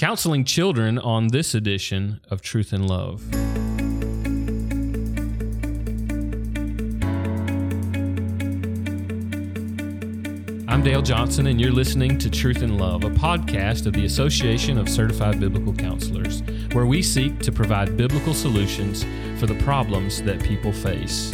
counseling children on this edition of Truth in Love. I'm Dale Johnson, and you're listening to Truth in Love, a podcast of the Association of Certified Biblical Counselors, where we seek to provide biblical solutions for the problems that people face.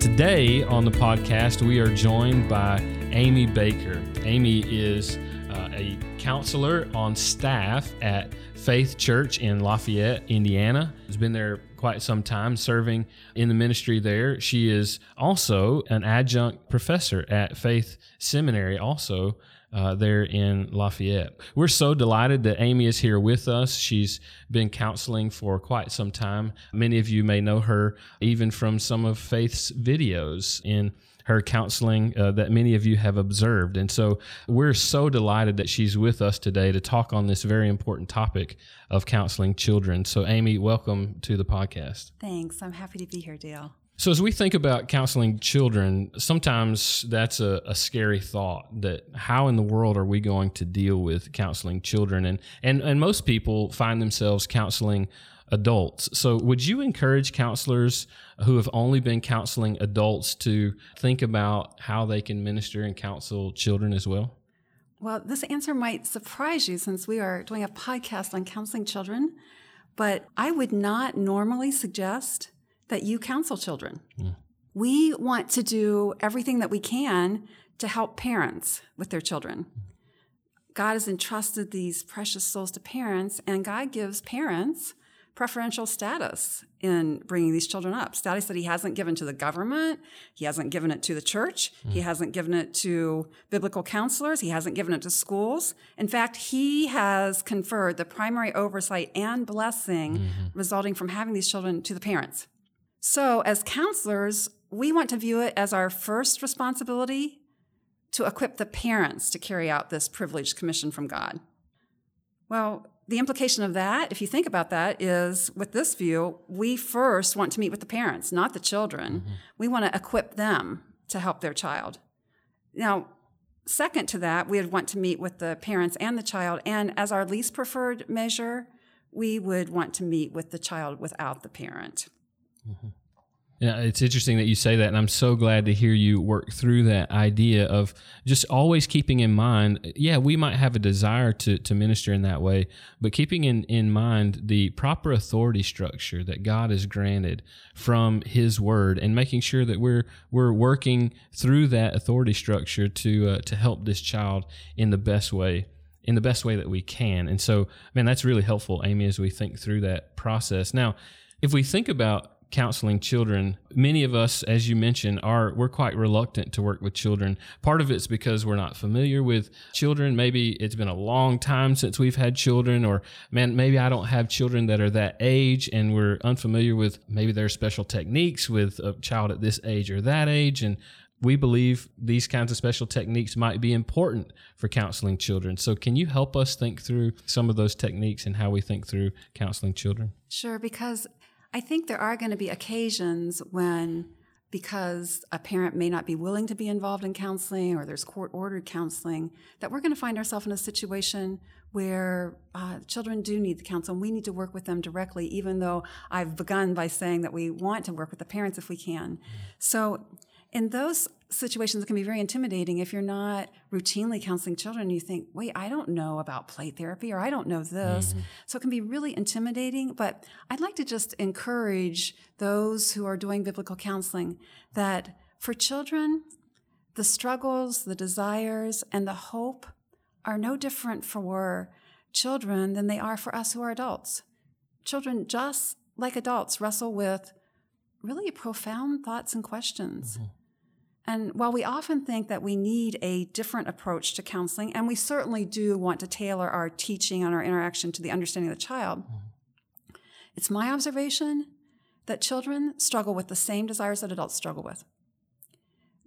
Today on the podcast, we are joined by Amy Baker. Amy is uh, a counselor on staff at Faith Church in Lafayette, Indiana. Has been there quite some time serving in the ministry there. She is also an adjunct professor at Faith Seminary, also uh, there in Lafayette. We're so delighted that Amy is here with us. She's been counseling for quite some time. Many of you may know her even from some of Faith's videos in her counseling uh, that many of you have observed. And so we're so delighted that she's with us today to talk on this very important topic of counseling children. So, Amy, welcome to the podcast. Thanks. I'm happy to be here, Dale. So, as we think about counseling children, sometimes that's a, a, scary thought that how in the world are we going to deal with counseling children? And, and, and most people find themselves counseling adults. So, would you encourage counselors who have only been counseling adults to think about how they can minister and counsel children as well? Well, this answer might surprise you since we are doing a podcast on counseling children, but I would not normally suggest that you counsel children. Mm. We want to do everything that we can to help parents with their children. God has entrusted these precious souls to parents, and God gives parents preferential status in bringing these children up. Status that he hasn't given to the government, he hasn't given it to the church, mm. he hasn't given it to biblical counselors, he hasn't given it to schools. In fact, he has conferred the primary oversight and blessing mm-hmm. resulting from having these children to the parents. So, as counselors, we want to view it as our first responsibility to equip the parents to carry out this privileged commission from God. Well, the implication of that, if you think about that, is with this view, we first want to meet with the parents, not the children. Mm-hmm. We want to equip them to help their child. Now, second to that, we would want to meet with the parents and the child. And as our least preferred measure, we would want to meet with the child without the parent. Mm-hmm. Yeah, it's interesting that you say that, and I'm so glad to hear you work through that idea of just always keeping in mind. Yeah, we might have a desire to to minister in that way, but keeping in in mind the proper authority structure that God has granted from His Word, and making sure that we're we're working through that authority structure to uh, to help this child in the best way in the best way that we can. And so, man, that's really helpful, Amy, as we think through that process. Now, if we think about counseling children, many of us, as you mentioned, are we're quite reluctant to work with children. Part of it's because we're not familiar with children. Maybe it's been a long time since we've had children, or man, maybe I don't have children that are that age, and we're unfamiliar with maybe there are special techniques with a child at this age or that age, and we believe these kinds of special techniques might be important for counseling children. So, can you help us think through some of those techniques and how we think through counseling children? Sure, because I think there are going to be occasions when, because a parent may not be willing to be involved in counseling or there's court ordered counseling, that we're going to find ourselves in a situation where uh, children do need the counsel and we need to work with them directly, even though I've begun by saying that we want to work with the parents if we can. So, in those situations it can be very intimidating. If you're not routinely counseling children you think wait i don't know about play therapy or i don't know this. Mm-hmm. so it can be really intimidating but i'd like to just encourage those who are doing biblical counseling that for children the struggles the desires and the hope are no different for children than they are for us who are adults. Children just like adults wrestle with really profound thoughts and questions. Mm-hmm and while we often think that we need a different approach to counseling, and we certainly do want to tailor our teaching and our interaction to the understanding of the child, it's my observation that children struggle with the same desires that adults struggle with.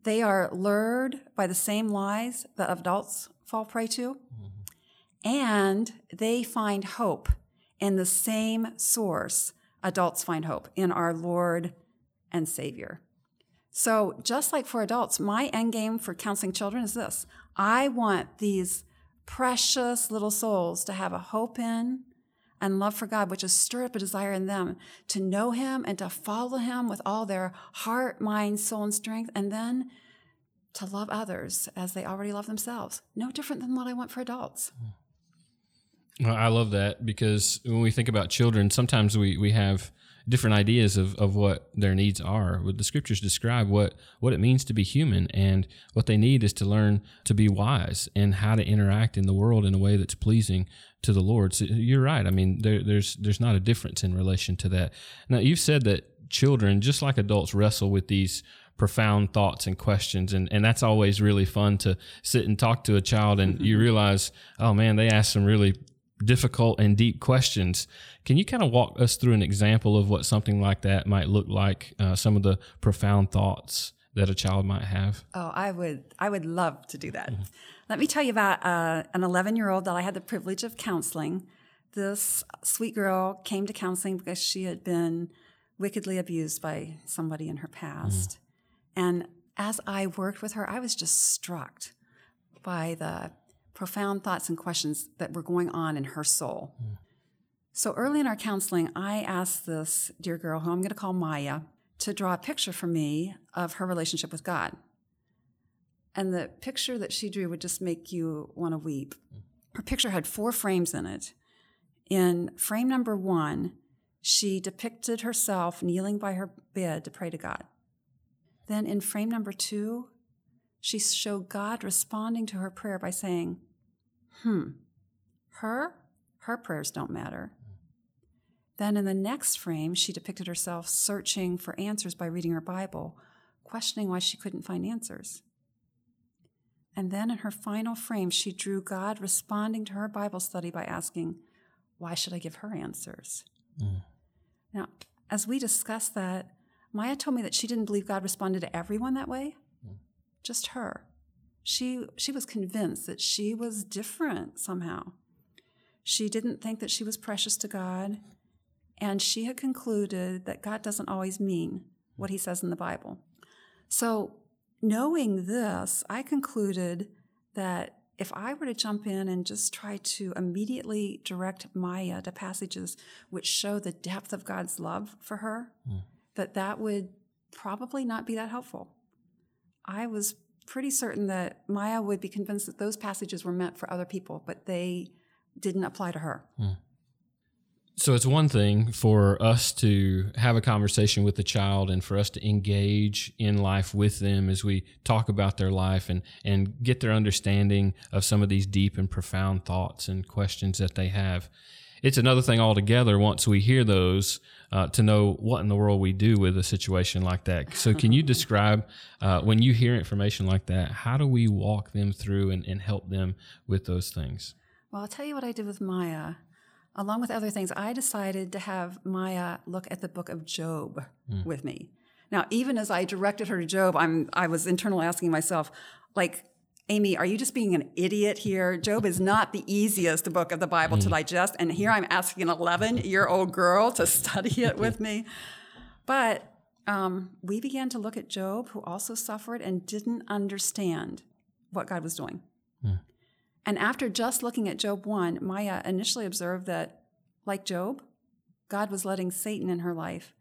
They are lured by the same lies that adults fall prey to, mm-hmm. and they find hope in the same source adults find hope in our Lord and Savior. So, just like for adults, my end game for counseling children is this I want these precious little souls to have a hope in and love for God, which has stirred up a desire in them to know Him and to follow Him with all their heart, mind, soul, and strength, and then to love others as they already love themselves. No different than what I want for adults. Well, I love that because when we think about children, sometimes we, we have different ideas of, of what their needs are. But the scriptures describe what, what it means to be human, and what they need is to learn to be wise and how to interact in the world in a way that's pleasing to the Lord. So you're right. I mean, there, there's there's not a difference in relation to that. Now you've said that children, just like adults, wrestle with these profound thoughts and questions and, and that's always really fun to sit and talk to a child and mm-hmm. you realize oh man they ask some really difficult and deep questions. Can you kind of walk us through an example of what something like that might look like uh, some of the profound thoughts that a child might have? Oh i would i would love to do that. Mm-hmm. let me tell you about uh, an 11 year old that i had the privilege of counseling. This sweet girl came to counseling because she had been wickedly abused by somebody in her past. Mm-hmm and as I worked with her, I was just struck by the profound thoughts and questions that were going on in her soul. Mm. So early in our counseling, I asked this dear girl, who I'm going to call Maya, to draw a picture for me of her relationship with God. And the picture that she drew would just make you want to weep. Her picture had four frames in it. In frame number one, she depicted herself kneeling by her bed to pray to God. Then in frame number two, she showed God responding to her prayer by saying, Hmm, her, her prayers don't matter. Then in the next frame, she depicted herself searching for answers by reading her Bible, questioning why she couldn't find answers. And then in her final frame, she drew God responding to her Bible study by asking, Why should I give her answers? Mm. Now, as we discussed that, Maya told me that she didn't believe God responded to everyone that way, mm. just her. She, she was convinced that she was different somehow. She didn't think that she was precious to God, and she had concluded that God doesn't always mean what he says in the Bible. So, knowing this, I concluded that if I were to jump in and just try to immediately direct Maya to passages which show the depth of God's love for her, mm that that would probably not be that helpful. I was pretty certain that Maya would be convinced that those passages were meant for other people, but they didn't apply to her. Hmm. So it's one thing for us to have a conversation with the child and for us to engage in life with them as we talk about their life and, and get their understanding of some of these deep and profound thoughts and questions that they have. It's another thing altogether once we hear those uh, to know what in the world we do with a situation like that. So, can you describe uh, when you hear information like that, how do we walk them through and, and help them with those things? Well, I'll tell you what I did with Maya. Along with other things, I decided to have Maya look at the book of Job mm. with me. Now, even as I directed her to Job, I'm I was internally asking myself, like, Amy, are you just being an idiot here? Job is not the easiest book of the Bible to digest. And here I'm asking an 11 year old girl to study it with me. But um, we began to look at Job, who also suffered and didn't understand what God was doing. Mm. And after just looking at Job 1, Maya initially observed that, like Job, God was letting Satan in her life.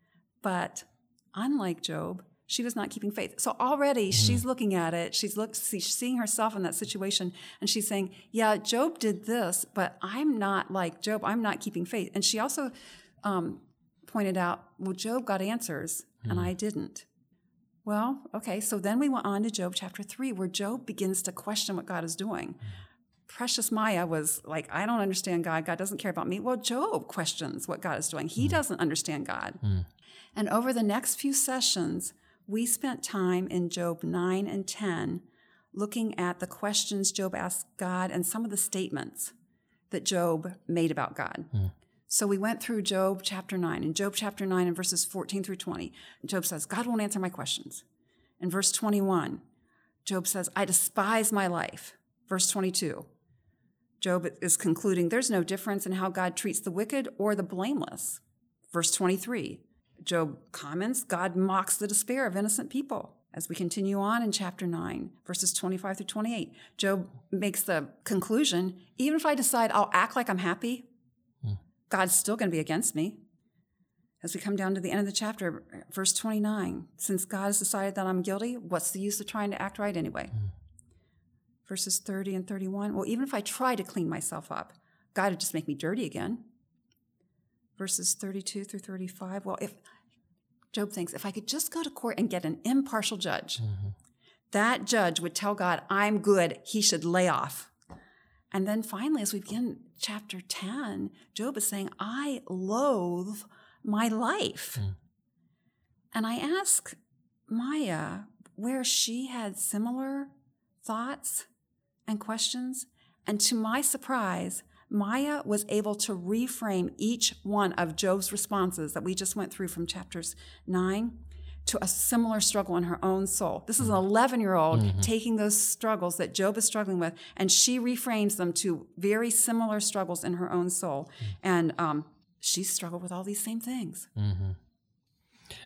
But unlike Job, she was not keeping faith. So already mm. she's looking at it. She's look, she's seeing herself in that situation, and she's saying, "Yeah, Job did this, but I'm not like Job. I'm not keeping faith." And she also um, pointed out, "Well, Job got answers, mm. and I didn't." Well, okay. So then we went on to Job chapter three, where Job begins to question what God is doing. Mm. Precious Maya was like, I don't understand God. God doesn't care about me. Well, Job questions what God is doing. He mm. doesn't understand God. Mm. And over the next few sessions, we spent time in Job 9 and 10 looking at the questions Job asked God and some of the statements that Job made about God. Mm. So we went through Job chapter 9. In Job chapter 9 and verses 14 through 20, Job says, God won't answer my questions. In verse 21, Job says, I despise my life. Verse 22, Job is concluding there's no difference in how God treats the wicked or the blameless. Verse 23, Job comments, God mocks the despair of innocent people. As we continue on in chapter 9, verses 25 through 28, Job makes the conclusion even if I decide I'll act like I'm happy, God's still going to be against me. As we come down to the end of the chapter, verse 29, since God has decided that I'm guilty, what's the use of trying to act right anyway? Mm. Verses 30 and 31, well, even if I try to clean myself up, God would just make me dirty again. Verses 32 through 35, well, if Job thinks, if I could just go to court and get an impartial judge, mm-hmm. that judge would tell God, I'm good, he should lay off. And then finally, as we begin chapter 10, Job is saying, I loathe my life. Mm. And I ask Maya where she had similar thoughts and questions. And to my surprise, Maya was able to reframe each one of Job's responses that we just went through from chapters 9 to a similar struggle in her own soul. This is an 11 year old mm-hmm. taking those struggles that Job is struggling with, and she reframes them to very similar struggles in her own soul. Mm-hmm. And um, she struggled with all these same things. Mm-hmm.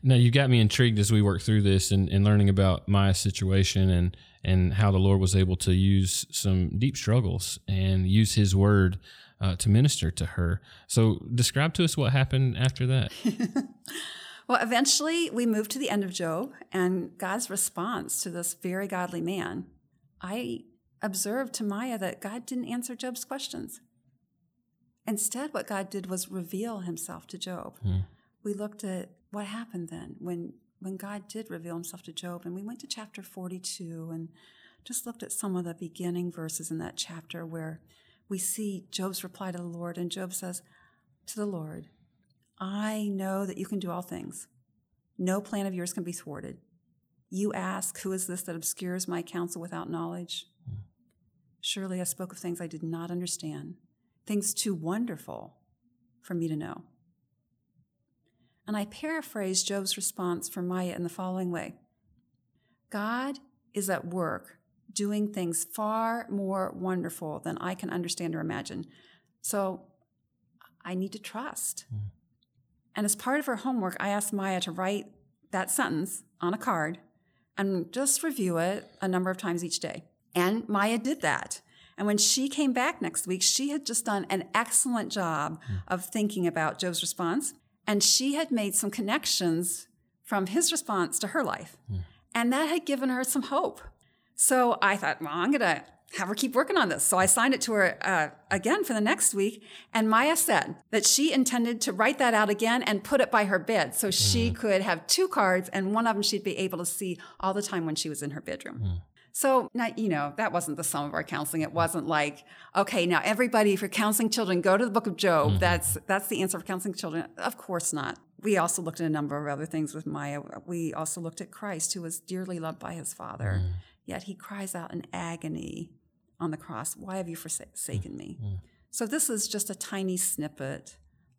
Now, you got me intrigued as we work through this and, and learning about Maya's situation and, and how the Lord was able to use some deep struggles and use His word uh, to minister to her. So, describe to us what happened after that. Well, eventually we moved to the end of Job and God's response to this very godly man. I observed to Maya that God didn't answer Job's questions. Instead, what God did was reveal himself to Job. Hmm. We looked at what happened then when, when God did reveal himself to Job, and we went to chapter 42 and just looked at some of the beginning verses in that chapter where we see Job's reply to the Lord, and Job says to the Lord, I know that you can do all things. No plan of yours can be thwarted. You ask, Who is this that obscures my counsel without knowledge? Surely I spoke of things I did not understand, things too wonderful for me to know. And I paraphrase Job's response for Maya in the following way God is at work doing things far more wonderful than I can understand or imagine. So I need to trust. Mm. And as part of her homework, I asked Maya to write that sentence on a card and just review it a number of times each day. And Maya did that. And when she came back next week, she had just done an excellent job mm. of thinking about Job's response. And she had made some connections from his response to her life. Mm. And that had given her some hope. So I thought, well, I'm going to have her keep working on this. So I signed it to her uh, again for the next week. And Maya said that she intended to write that out again and put it by her bed so she mm. could have two cards and one of them she'd be able to see all the time when she was in her bedroom. Mm. So, not, you know, that wasn't the sum of our counseling. It wasn't like, okay, now everybody, for counseling children, go to the book of Job. Mm-hmm. That's, that's the answer for counseling children. Of course not. We also looked at a number of other things with Maya. We also looked at Christ, who was dearly loved by his father, mm. yet he cries out in agony on the cross, Why have you forsaken me? Mm-hmm. So, this is just a tiny snippet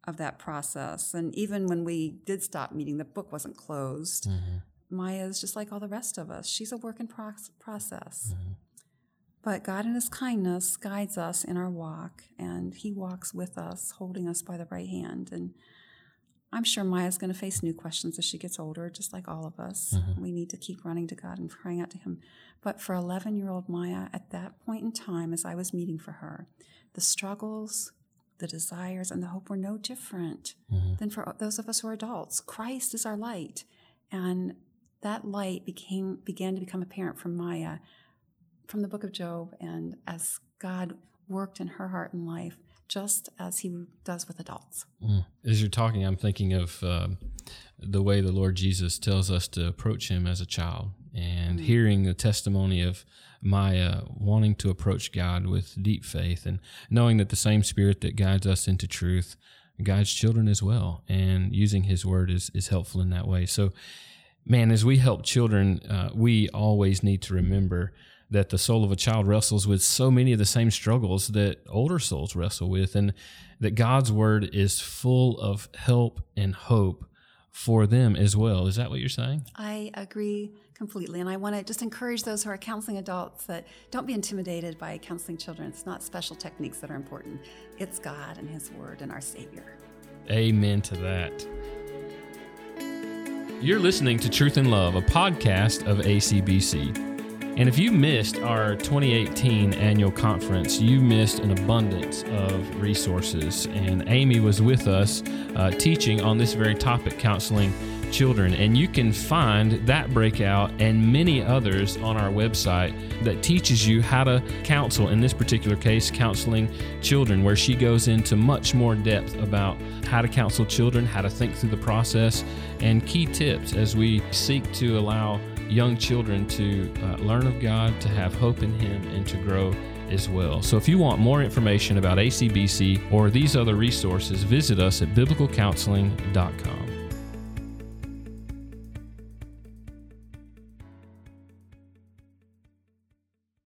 of that process. And even when we did stop meeting, the book wasn't closed. Mm-hmm. Maya is just like all the rest of us, she's a work in pro- process. Mm-hmm. But God, in His kindness, guides us in our walk, and He walks with us, holding us by the right hand. And I'm sure Maya's going to face new questions as she gets older, just like all of us. Mm-hmm. We need to keep running to God and crying out to Him. But for 11 year old Maya, at that point in time, as I was meeting for her, the struggles, the desires, and the hope were no different mm-hmm. than for those of us who are adults. Christ is our light. And that light became began to become apparent for Maya from the book of Job and as God worked in her heart and life just as he does with adults. Mm. As you're talking, I'm thinking of um, the way the Lord Jesus tells us to approach him as a child and mm. hearing the testimony of Maya wanting to approach God with deep faith and knowing that the same spirit that guides us into truth guides children as well. And using his word is, is helpful in that way. So, man, as we help children, uh, we always need to remember that the soul of a child wrestles with so many of the same struggles that older souls wrestle with, and that God's word is full of help and hope for them as well. Is that what you're saying? I agree completely. And I want to just encourage those who are counseling adults that don't be intimidated by counseling children. It's not special techniques that are important, it's God and His Word and our Savior. Amen to that. You're listening to Truth in Love, a podcast of ACBC. And if you missed our 2018 annual conference, you missed an abundance of resources. And Amy was with us uh, teaching on this very topic, counseling children. And you can find that breakout and many others on our website that teaches you how to counsel, in this particular case, counseling children, where she goes into much more depth about how to counsel children, how to think through the process, and key tips as we seek to allow young children to uh, learn of God, to have hope in Him, and to grow as well. So if you want more information about ACBC or these other resources, visit us at biblicalcounseling.com.